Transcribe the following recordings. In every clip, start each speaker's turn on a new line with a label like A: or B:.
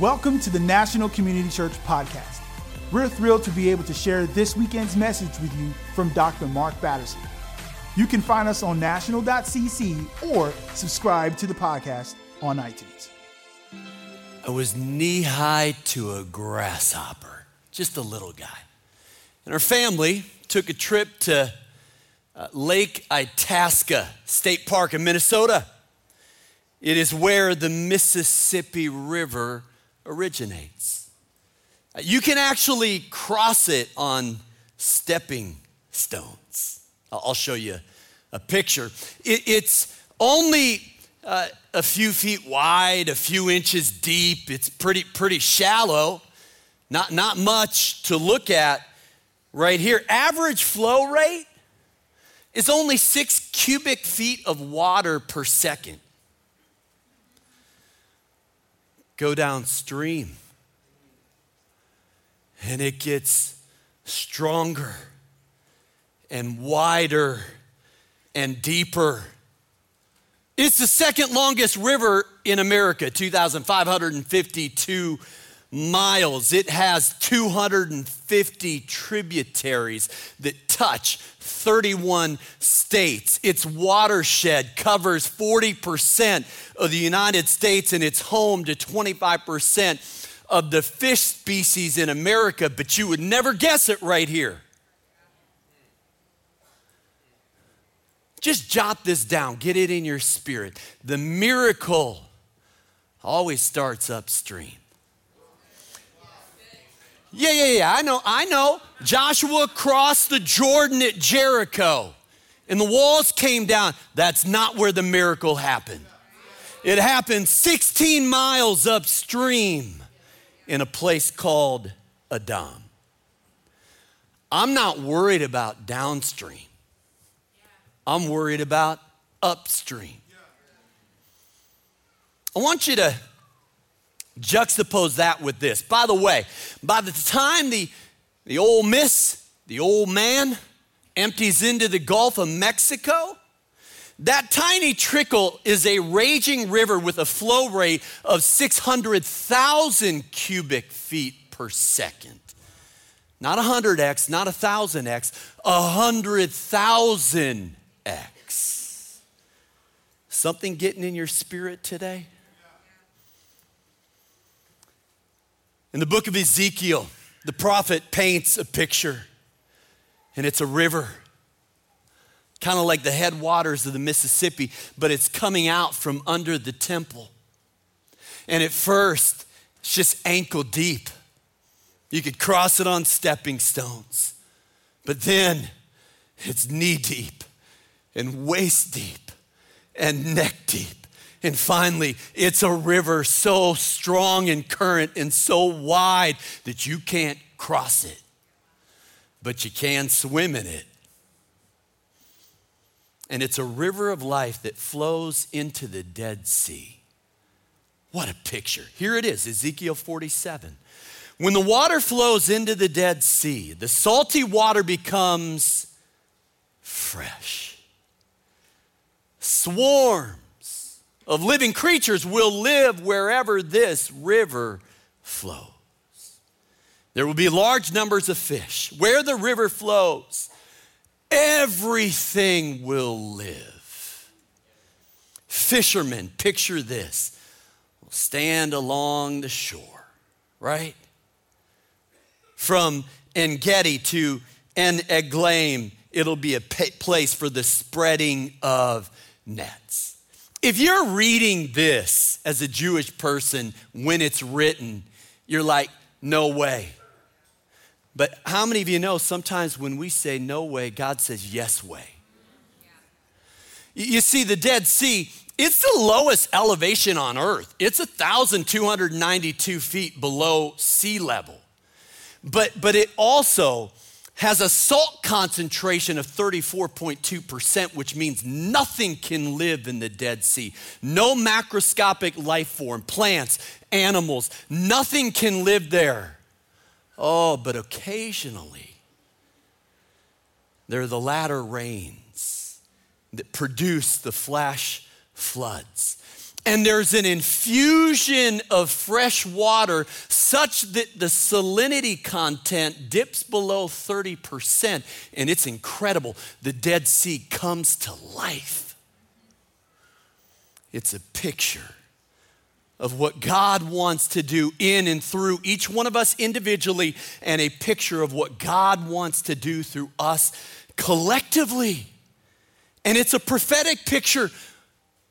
A: Welcome to the National Community Church Podcast. We're thrilled to be able to share this weekend's message with you from Dr. Mark Batterson. You can find us on national.cc or subscribe to the podcast on iTunes.
B: I was knee high to a grasshopper, just a little guy. And our family took a trip to uh, Lake Itasca State Park in Minnesota. It is where the Mississippi River originates. You can actually cross it on stepping stones. I'll show you a picture. it's only uh, a few feet wide, a few inches deep. It's pretty, pretty shallow. Not, not much to look at right here. Average flow rate is only six cubic feet of water per second. Go downstream, and it gets stronger and wider and deeper. It's the second longest river in America, 2,552 miles. It has 250 tributaries that touch 31 states. Its watershed covers 40% of the United States and it's home to 25% of the fish species in America, but you would never guess it right here. Just jot this down, get it in your spirit. The miracle always starts upstream. Yeah, yeah, yeah, I know, I know. Joshua crossed the Jordan at Jericho and the walls came down. That's not where the miracle happened. It happened 16 miles upstream in a place called Adam. I'm not worried about downstream, I'm worried about upstream. I want you to Juxtapose that with this. By the way, by the time the, the old miss, the old man, empties into the Gulf of Mexico, that tiny trickle is a raging river with a flow rate of 600,000 cubic feet per second. Not 100x, not 1,000x, 100,000x. Something getting in your spirit today? In the book of Ezekiel, the prophet paints a picture, and it's a river, kind of like the headwaters of the Mississippi, but it's coming out from under the temple. And at first, it's just ankle deep. You could cross it on stepping stones, but then it's knee deep and waist deep and neck deep and finally, it's a river so strong in current and so wide that you can't cross it, but you can swim in it. And it's a river of life that flows into the Dead Sea. What a picture. Here it is Ezekiel 47. When the water flows into the Dead Sea, the salty water becomes fresh. Swarm of living creatures will live wherever this river flows. There will be large numbers of fish. Where the river flows, everything will live. Fishermen, picture this, will stand along the shore, right? From En Gedi to En Eglaim, it'll be a place for the spreading of nets. If you're reading this as a Jewish person when it's written, you're like, no way. But how many of you know sometimes when we say no way, God says yes way? You see, the Dead Sea, it's the lowest elevation on earth. It's 1,292 feet below sea level. But, but it also has a salt concentration of 34.2%, which means nothing can live in the Dead Sea. No macroscopic life form, plants, animals, nothing can live there. Oh, but occasionally, there are the latter rains that produce the flash floods. And there's an infusion of fresh water such that the salinity content dips below 30%, and it's incredible. The Dead Sea comes to life. It's a picture of what God wants to do in and through each one of us individually, and a picture of what God wants to do through us collectively. And it's a prophetic picture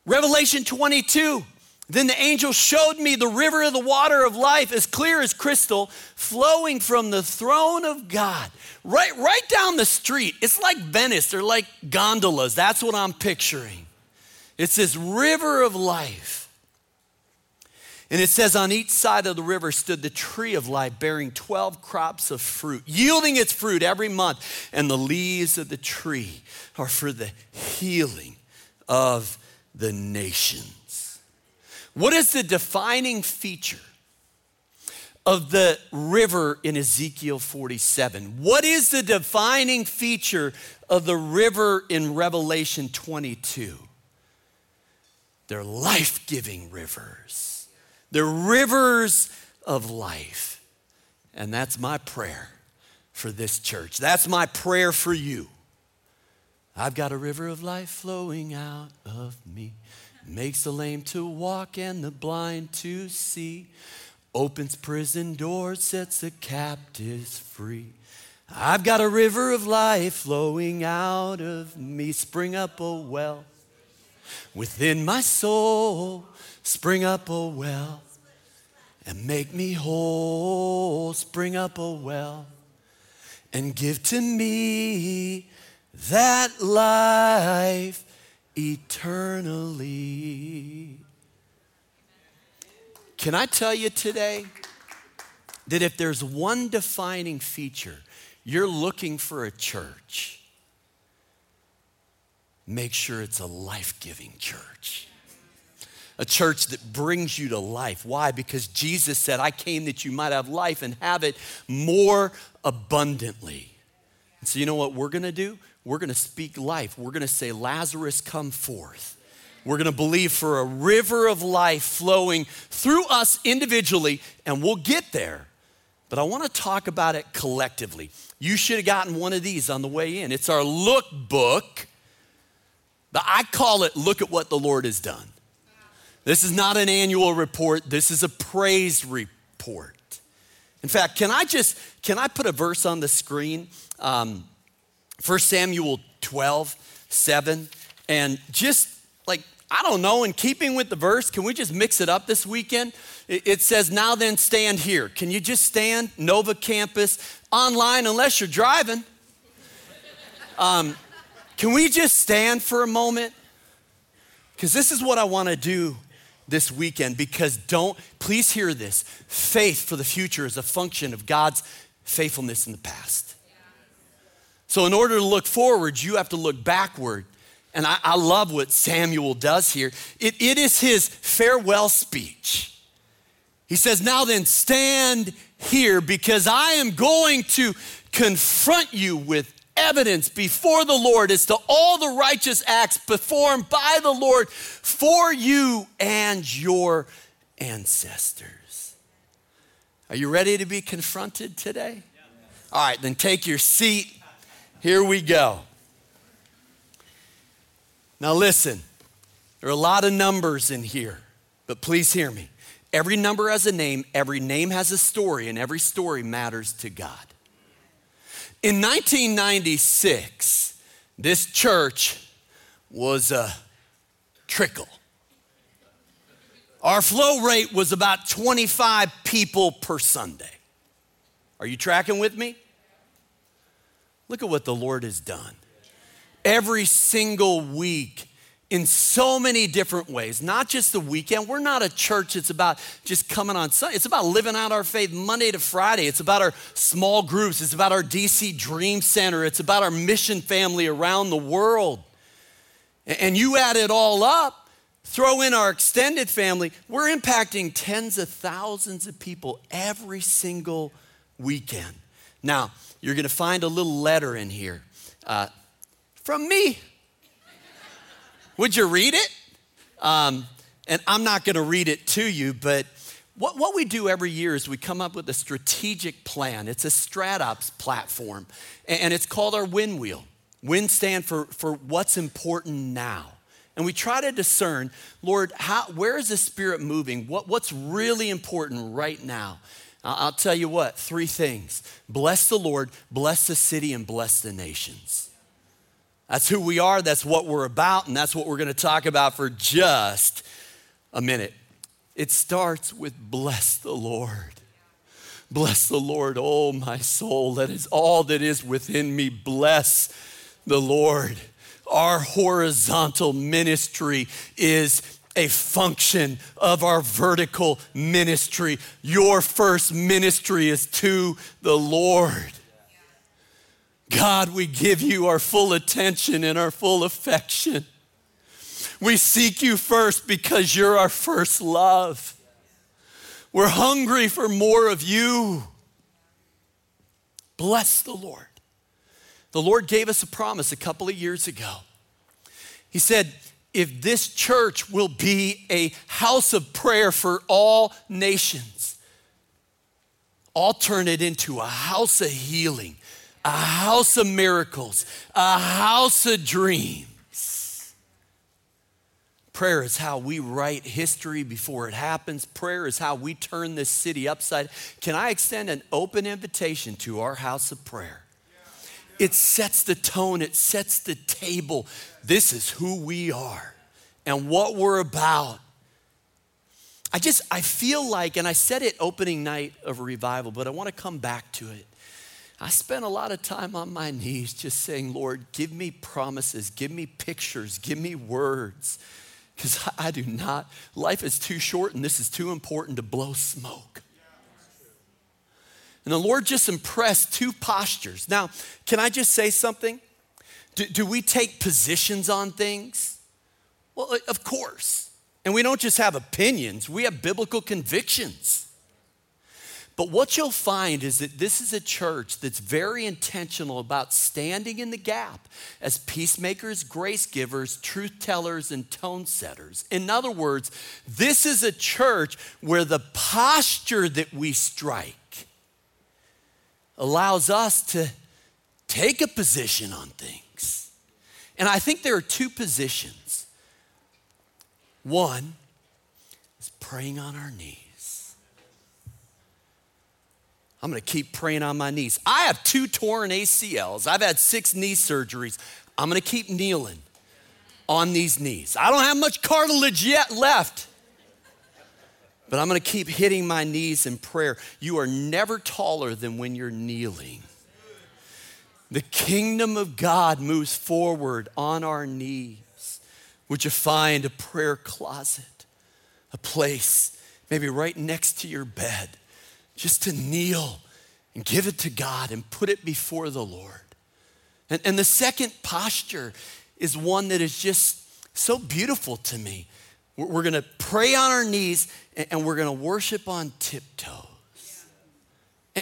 B: Revelation 22. Then the angel showed me the river of the water of life, as clear as crystal, flowing from the throne of God. Right, right down the street. It's like Venice, they're like gondolas. That's what I'm picturing. It's this river of life. And it says, on each side of the river stood the tree of life, bearing 12 crops of fruit, yielding its fruit every month. And the leaves of the tree are for the healing of the nations. What is the defining feature of the river in Ezekiel 47? What is the defining feature of the river in Revelation 22? They're life giving rivers, they're rivers of life. And that's my prayer for this church. That's my prayer for you. I've got a river of life flowing out of me. Makes the lame to walk and the blind to see. Opens prison doors, sets the captives free. I've got a river of life flowing out of me. Spring up a well within my soul. Spring up a well and make me whole. Spring up a well and give to me that life eternally. Can I tell you today that if there's one defining feature, you're looking for a church, make sure it's a life giving church. A church that brings you to life. Why? Because Jesus said, I came that you might have life and have it more abundantly. And so, you know what we're gonna do? We're going to speak life. We're going to say, Lazarus, come forth. We're going to believe for a river of life flowing through us individually, and we'll get there. But I want to talk about it collectively. You should have gotten one of these on the way in. It's our look book, but I call it Look at What the Lord Has Done. This is not an annual report, this is a praise report. In fact, can I just can I put a verse on the screen? Um, 1 Samuel 12, 7. And just like, I don't know, in keeping with the verse, can we just mix it up this weekend? It says, Now then, stand here. Can you just stand? Nova Campus, online, unless you're driving. Um, can we just stand for a moment? Because this is what I want to do this weekend. Because don't, please hear this faith for the future is a function of God's faithfulness in the past. So, in order to look forward, you have to look backward. And I, I love what Samuel does here. It, it is his farewell speech. He says, Now then, stand here because I am going to confront you with evidence before the Lord as to all the righteous acts performed by the Lord for you and your ancestors. Are you ready to be confronted today? All right, then take your seat. Here we go. Now, listen, there are a lot of numbers in here, but please hear me. Every number has a name, every name has a story, and every story matters to God. In 1996, this church was a trickle. Our flow rate was about 25 people per Sunday. Are you tracking with me? Look at what the Lord has done. Every single week, in so many different ways, not just the weekend. We're not a church It's about just coming on Sunday. It's about living out our faith Monday to Friday. It's about our small groups. It's about our DC Dream Center. It's about our mission family around the world. And you add it all up, throw in our extended family, we're impacting tens of thousands of people every single weekend. Now, you're going to find a little letter in here uh, from me. Would you read it? Um, And I'm not going to read it to you, but what, what we do every year is we come up with a strategic plan. It's a StratOps platform, and it's called our Win Wheel. Win stand for, for what's important now. And we try to discern, Lord, how, where is the Spirit moving? What, what's really important right now? I'll tell you what, three things bless the Lord, bless the city, and bless the nations. That's who we are, that's what we're about, and that's what we're gonna talk about for just a minute. It starts with bless the Lord. Bless the Lord, oh my soul, that is all that is within me. Bless the Lord. Our horizontal ministry is a function of our vertical ministry. Your first ministry is to the Lord. God, we give you our full attention and our full affection. We seek you first because you're our first love. We're hungry for more of you. Bless the Lord. The Lord gave us a promise a couple of years ago. He said, if this church will be a house of prayer for all nations, I'll turn it into a house of healing, a house of miracles, a house of dreams. Prayer is how we write history before it happens. Prayer is how we turn this city upside. Can I extend an open invitation to our house of prayer? It sets the tone, it sets the table. This is who we are and what we're about. I just, I feel like, and I said it opening night of a revival, but I want to come back to it. I spent a lot of time on my knees just saying, Lord, give me promises, give me pictures, give me words. Because I do not, life is too short and this is too important to blow smoke. And the Lord just impressed two postures. Now, can I just say something? Do, do, we take positions on things? Well, uh, of course. And we don't just have opinions, we have biblical convictions. But what you'll find is that this is a church that's very intentional about standing in the gap as peacemakers, grace givers, truth tellers, and tone setters. In other words, this is a church where the posture that we strike allows us to take a position on things. And I think there are two positions. One is praying on our knees. I'm gonna keep praying on my knees. I have two torn ACLs, I've had six knee surgeries. I'm gonna keep kneeling on these knees. I don't have much cartilage yet left but I'm going to keep hitting my knees in prayer. You are never taller than when you're kneeling. The kingdom of God moves forward on our knees. Would you find a prayer closet, a place maybe right next to your bed, just to kneel and give it to God and put it before the Lord? And, and the second posture is one that is just so beautiful to me. We're going to pray on our knees and we're going to worship on tiptoes.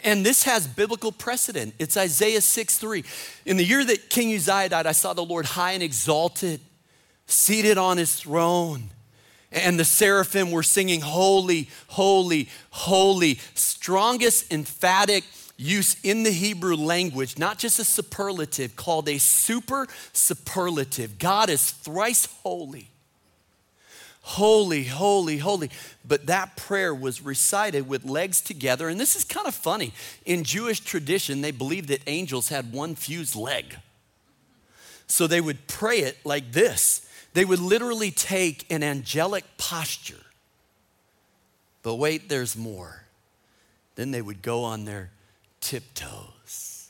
B: And this has biblical precedent. It's Isaiah 6 3. In the year that King Uzziah died, I saw the Lord high and exalted, seated on his throne. And the seraphim were singing, Holy, holy, holy. Strongest emphatic use in the Hebrew language, not just a superlative, called a super superlative. God is thrice holy. Holy, holy, holy. But that prayer was recited with legs together. And this is kind of funny. In Jewish tradition, they believed that angels had one fused leg. So they would pray it like this they would literally take an angelic posture. But wait, there's more. Then they would go on their tiptoes.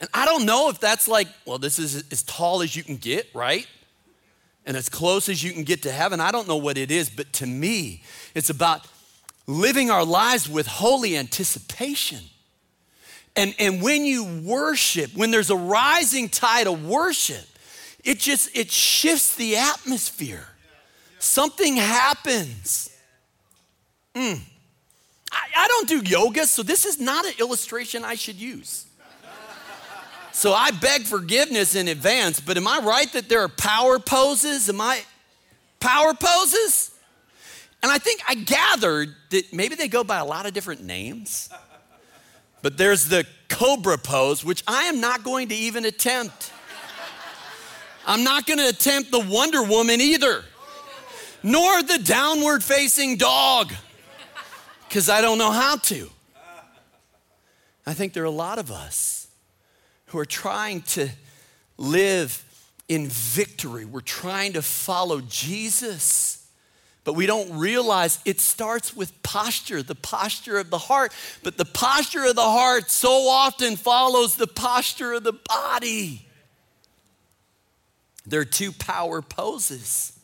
B: And I don't know if that's like, well, this is as tall as you can get, right? And as close as you can get to heaven. I don't know what it is, but to me, it's about living our lives with holy anticipation. And, and when you worship, when there's a rising tide of worship, it just it shifts the atmosphere. Something happens. Mm. I, I don't do yoga, so this is not an illustration I should use. So I beg forgiveness in advance, but am I right that there are power poses? Am I power poses? And I think I gathered that maybe they go by a lot of different names. But there's the cobra pose, which I am not going to even attempt. I'm not going to attempt the Wonder Woman either, nor the downward facing dog, because I don't know how to. I think there are a lot of us who are trying to live in victory. We're trying to follow Jesus. But we don't realize it starts with posture, the posture of the heart. But the posture of the heart so often follows the posture of the body. There are two power poses.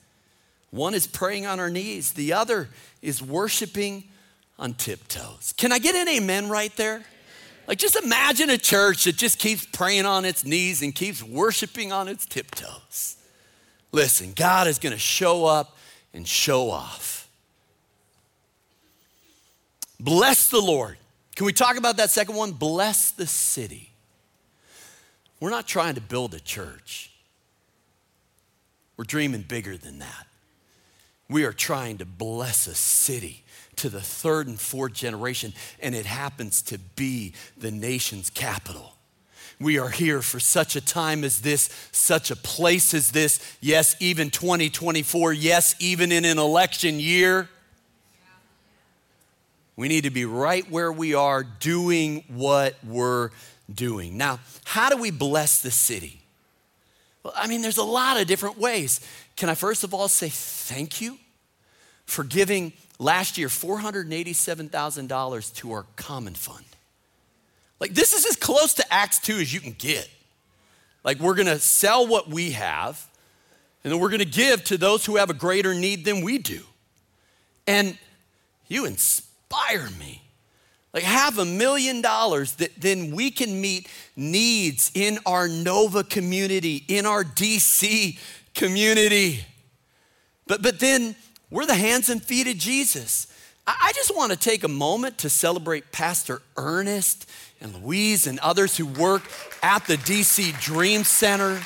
B: One is praying on our knees, the other is worshiping on tiptoes. Can I get an amen right there? Like, just imagine a church that just keeps praying on its knees and keeps worshiping on its tiptoes. Listen, God is gonna show up and show off. Bless the Lord. Can we talk about that second one? Bless the city. We're not trying to build a church, we're dreaming bigger than that. We are trying to bless a city to the third and fourth generation, and it happens to be the nation's capital. We are here for such a time as this, such a place as this. Yes, even 2024. Yes, even in an election year. We need to be right where we are doing what we're doing. Now, how do we bless the city? Well, I mean, there's a lot of different ways. Can I first of all say thank you for giving last year $487,000 to our common fund? Like, this is as close to Acts 2 as you can get. Like, we're gonna sell what we have, and then we're gonna give to those who have a greater need than we do. And you inspire me. Like, have a million dollars that then we can meet needs in our Nova community, in our DC community. But, but then we're the hands and feet of Jesus. I just want to take a moment to celebrate Pastor Ernest and Louise and others who work at the DC Dream Center.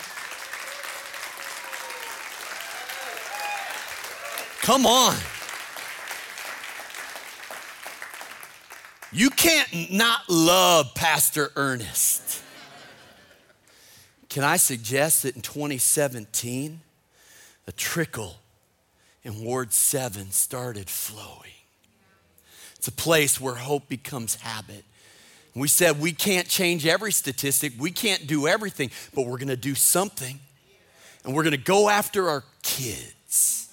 B: Come on. You can't not love Pastor Ernest. Can I suggest that in 2017, a trickle in Ward 7 started flowing? It's a place where hope becomes habit we said we can't change every statistic, we can't do everything, but we're gonna do something. And we're gonna go after our kids.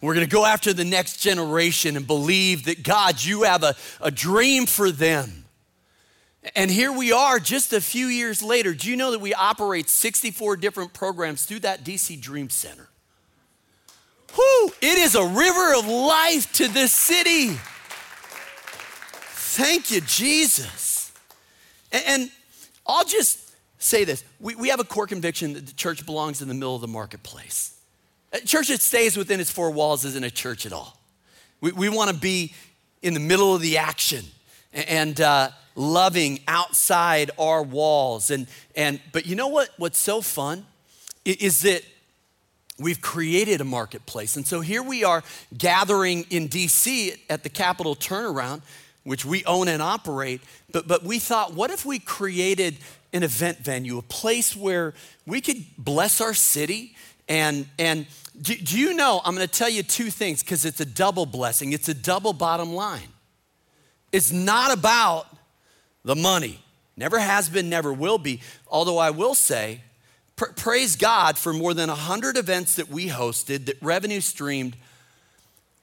B: We're gonna go after the next generation and believe that God, you have a, a dream for them. And here we are just a few years later. Do you know that we operate 64 different programs through that DC Dream Center? It is a river of life to this city. Thank you, Jesus. And, and I'll just say this we, we have a core conviction that the church belongs in the middle of the marketplace. A church that stays within its four walls isn't a church at all. We, we want to be in the middle of the action and uh, loving outside our walls. And, and, but you know what, what's so fun is that we've created a marketplace. And so here we are gathering in DC at the Capital Turnaround which we own and operate. But, but we thought, what if we created an event venue, a place where we could bless our city? And, and do, do you know, I'm gonna tell you two things because it's a double blessing, it's a double bottom line. It's not about the money, never has been, never will be. Although I will say, praise God for more than 100 events that we hosted that revenue streamed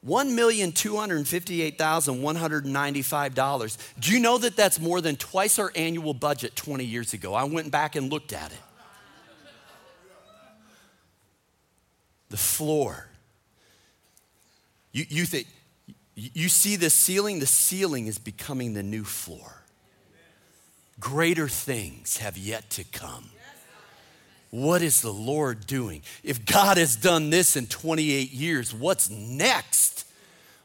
B: $1,258,195. Do you know that that's more than twice our annual budget 20 years ago? I went back and looked at it. The floor. You, you think, you see the ceiling? The ceiling is becoming the new floor. Greater things have yet to come. What is the Lord doing? If God has done this in 28 years, what's next?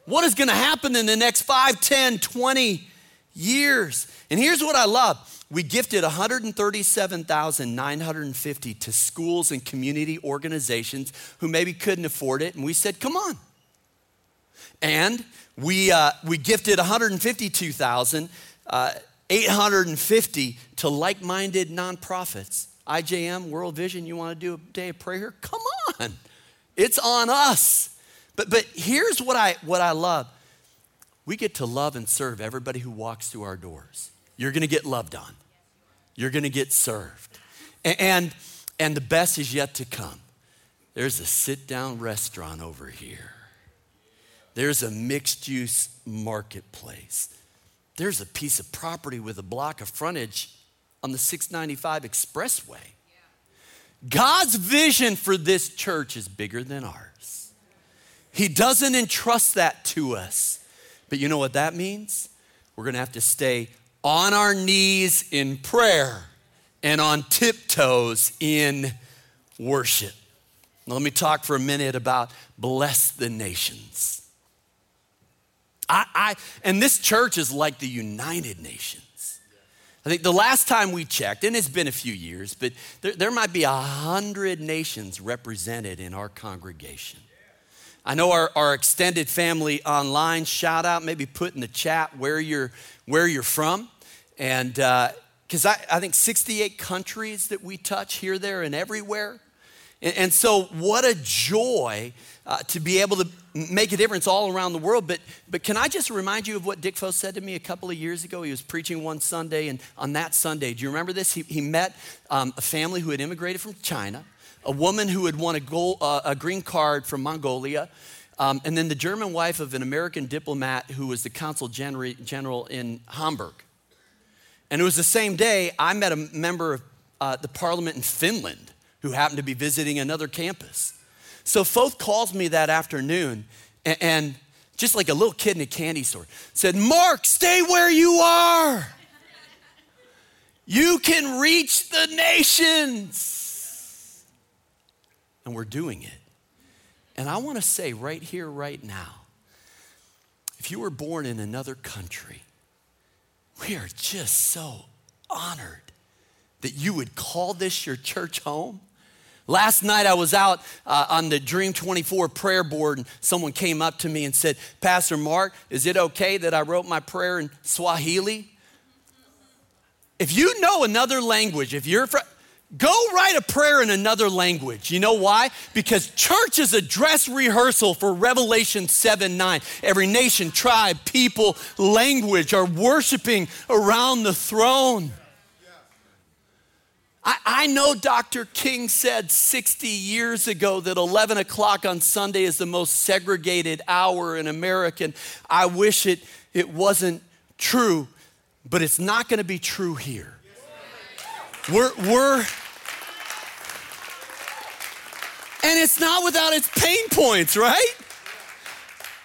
B: What is going to happen in the next 5, 10, 20 years? And here's what I love. We gifted 137,950 to schools and community organizations who maybe couldn't afford it and we said, "Come on." And we, uh, we gifted 152,000, uh, 850 to like minded nonprofits. IJM, World Vision, you want to do a day of prayer? Come on. It's on us. But, but here's what I, what I love we get to love and serve everybody who walks through our doors. You're going to get loved on, you're going to get served. And, and, and the best is yet to come. There's a sit down restaurant over here. There's a mixed use marketplace. There's a piece of property with a block of frontage on the 695 expressway. God's vision for this church is bigger than ours. He doesn't entrust that to us. But you know what that means? We're gonna have to stay on our knees in prayer and on tiptoes in worship. Let me talk for a minute about bless the nations. I, I, and this church is like the United Nations. I think the last time we checked, and it's been a few years, but there, there might be a hundred nations represented in our congregation. I know our, our extended family online, shout out, maybe put in the chat where you're, where you're from. And because uh, I, I think 68 countries that we touch here, there, and everywhere. And, and so, what a joy uh, to be able to make a difference all around the world. But, but can I just remind you of what Dick Foth said to me a couple of years ago? He was preaching one Sunday, and on that Sunday, do you remember this? He, he met um, a family who had immigrated from China a woman who had won a, gold, uh, a green card from Mongolia, um, and then the German wife of an American diplomat who was the consul general in Hamburg. And it was the same day I met a member of uh, the parliament in Finland who happened to be visiting another campus. So Foth calls me that afternoon and, and just like a little kid in a candy store, said, Mark, stay where you are. You can reach the nations and we're doing it. And I want to say right here, right now, if you were born in another country, we are just so honored that you would call this your church home. Last night I was out uh, on the Dream 24 prayer board, and someone came up to me and said, Pastor Mark, is it okay that I wrote my prayer in Swahili? If you know another language, if you're from, Go write a prayer in another language. You know why? Because church is a dress rehearsal for Revelation 7 9. Every nation, tribe, people, language are worshiping around the throne. I, I know Dr. King said 60 years ago that 11 o'clock on Sunday is the most segregated hour in America. And I wish it, it wasn't true, but it's not going to be true here. We're, we're, and it's not without its pain points, right?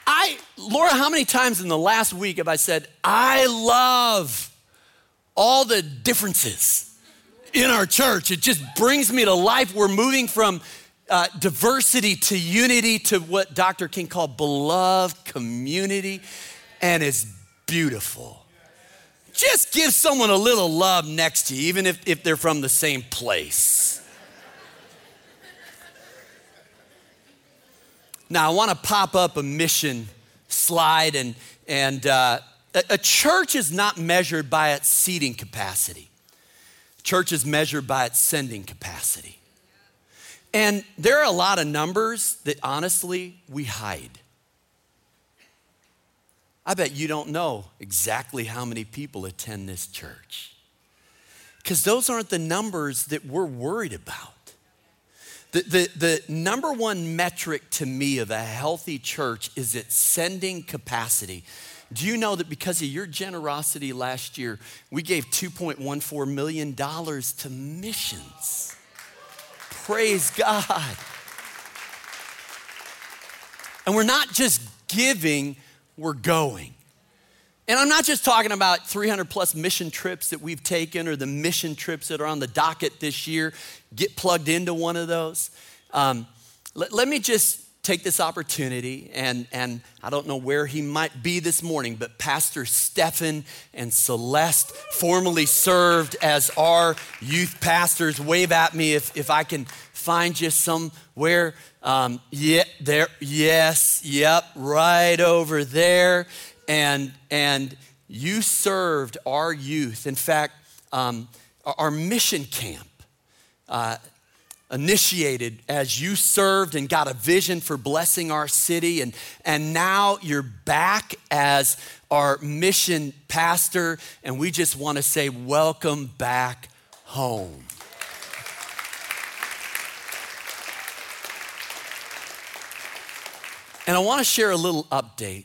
B: I, Laura, how many times in the last week have I said, I love all the differences in our church? It just brings me to life. We're moving from uh, diversity to unity to what Dr. King called beloved community, and it's beautiful. Just give someone a little love next to you, even if, if they're from the same place. now, I want to pop up a mission slide, and, and uh, a, a church is not measured by its seating capacity, church is measured by its sending capacity. And there are a lot of numbers that honestly we hide. I bet you don't know exactly how many people attend this church. Because those aren't the numbers that we're worried about. The, the, the number one metric to me of a healthy church is its sending capacity. Do you know that because of your generosity last year, we gave $2.14 million to missions? Praise God. And we're not just giving, we're going. And I'm not just talking about 300 plus mission trips that we've taken or the mission trips that are on the docket this year. Get plugged into one of those. Um, let, let me just take this opportunity, and, and I don't know where he might be this morning, but Pastor Stefan and Celeste formerly served as our youth pastors. Wave at me if, if I can find you somewhere. Um, yeah, there. Yes, yep, right over there. And and you served our youth. In fact, um, our mission camp. Uh, initiated as you served and got a vision for blessing our city and and now you're back as our mission pastor and we just want to say welcome back home and i want to share a little update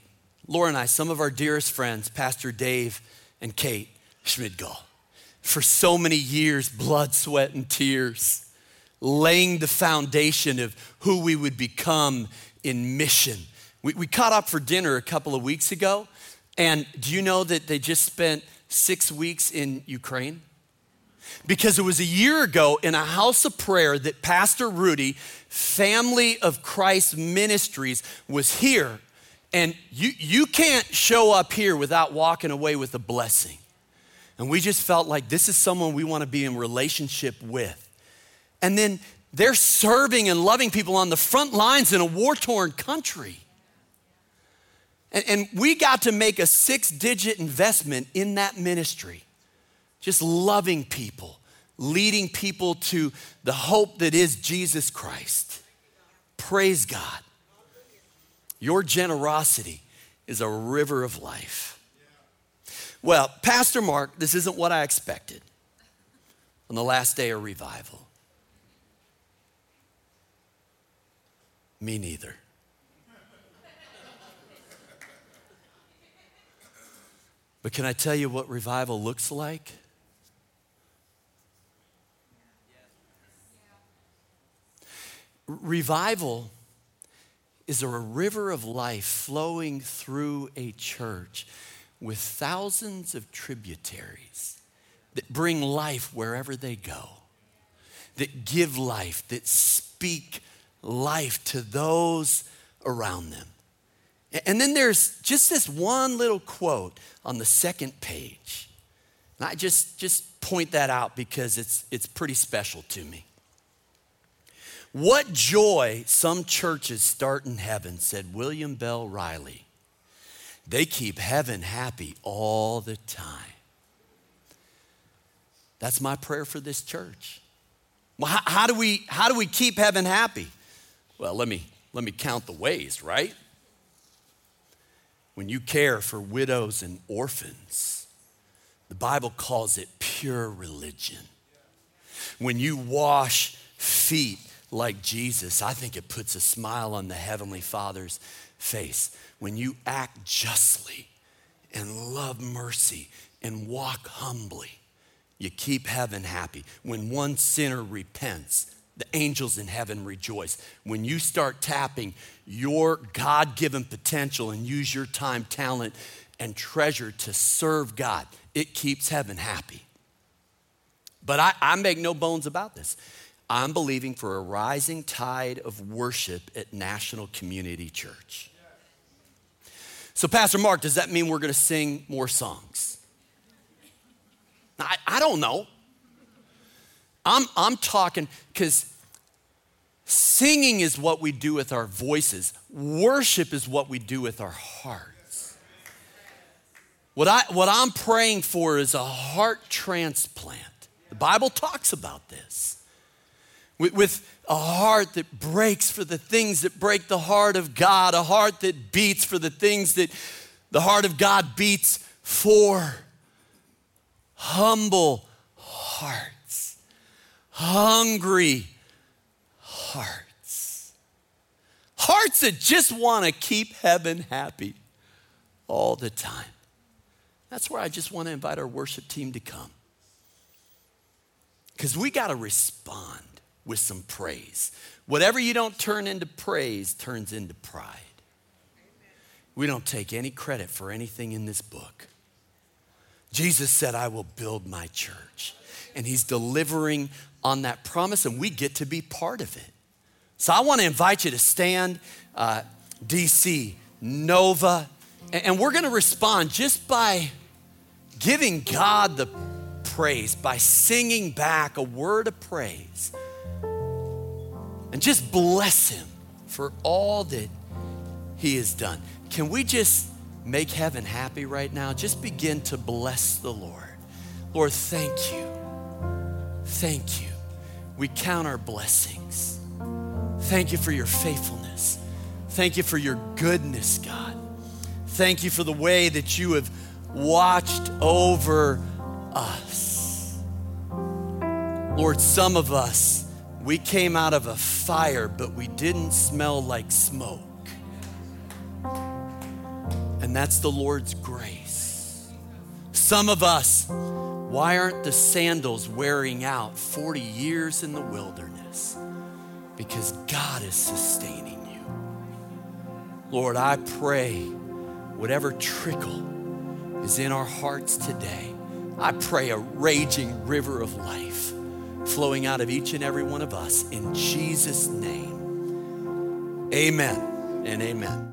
B: laura and i some of our dearest friends pastor dave and kate schmidgall for so many years blood sweat and tears laying the foundation of who we would become in mission. We, we caught up for dinner a couple of weeks ago, and do you know that they just spent six weeks in Ukraine? Because it was a year ago in a house of prayer that Pastor Rudy, Family of Christ Ministries, was here. And you, you can't show up here without walking away with a blessing. And we just felt like this is someone we want to be in relationship with. And then they're serving and loving people on the front lines in a war torn country. And, and, we got to make a six digit investment in that ministry, just loving people, leading people to the hope that is Jesus Christ. Praise God. Your generosity is a river of life. Well, Pastor Mark, this isn't what I expected on the last day of revival. Me neither. But can I tell you what revival looks like? Revival is there a river of life flowing through a church with thousands of tributaries that bring life wherever they go, that give life, that speak life to those around them. And then there's just this one little quote on the second page. And I just, just point that out because it's, it's pretty special to me. What joy some churches start in heaven, said William Bell Riley. They keep heaven happy all the time. That's my prayer for this church. Well, how, how, do we, how do we keep heaven happy? Well, let me, let me count the ways, right? When you care for widows and orphans, the Bible calls it pure religion. When you wash feet like Jesus, I think it puts a smile on the Heavenly Father's face. When you act justly and love mercy and walk humbly, you keep heaven happy. When one sinner repents, the angels in heaven rejoice. When you start tapping your God given potential and use your time, talent, and treasure to serve God, it keeps heaven happy. But I, I make no bones about this. I'm believing for a rising tide of worship at National Community Church. So, Pastor Mark, does that mean we're going to sing more songs? I, I don't know. I'm, I'm talking because singing is what we do with our voices, worship is what we do with our hearts. What, I, what I'm praying for is a heart transplant. The Bible talks about this. With, a heart that breaks for the things that break the heart of God, a heart that beats for the things that the heart of God beats for. Humble hearts, hungry hearts. Hearts that just want to keep heaven happy all the time. That's where I just want to invite our worship team to come. Because we got to respond with some praise. Whatever you don't turn into praise turns into pride. We don't take any credit for anything in this book. Jesus said, I will build my church. And he's delivering on that promise, and we get to be part of it. So I want to invite you to stand, uh, DC, Nova, and, we're going to respond just by giving God the praise, by singing back a word of praise. And just bless him for all that he has done. Can we just make heaven happy right now? Just begin to bless the Lord. Lord, thank you. Thank you. We count our blessings. Thank you for your faithfulness. Thank you for your goodness, God. Thank you for the way that you have watched over us. Lord, some of us, we came out of a fire, but we didn't smell like smoke. And that's the Lord's grace. Some of us, why aren't the sandals wearing out 40 years in the wilderness? Because God is sustaining you. Lord, I pray whatever trickle is in our hearts today, I pray a raging river of life flowing out of each and every one of us in Jesus' name. Amen and amen.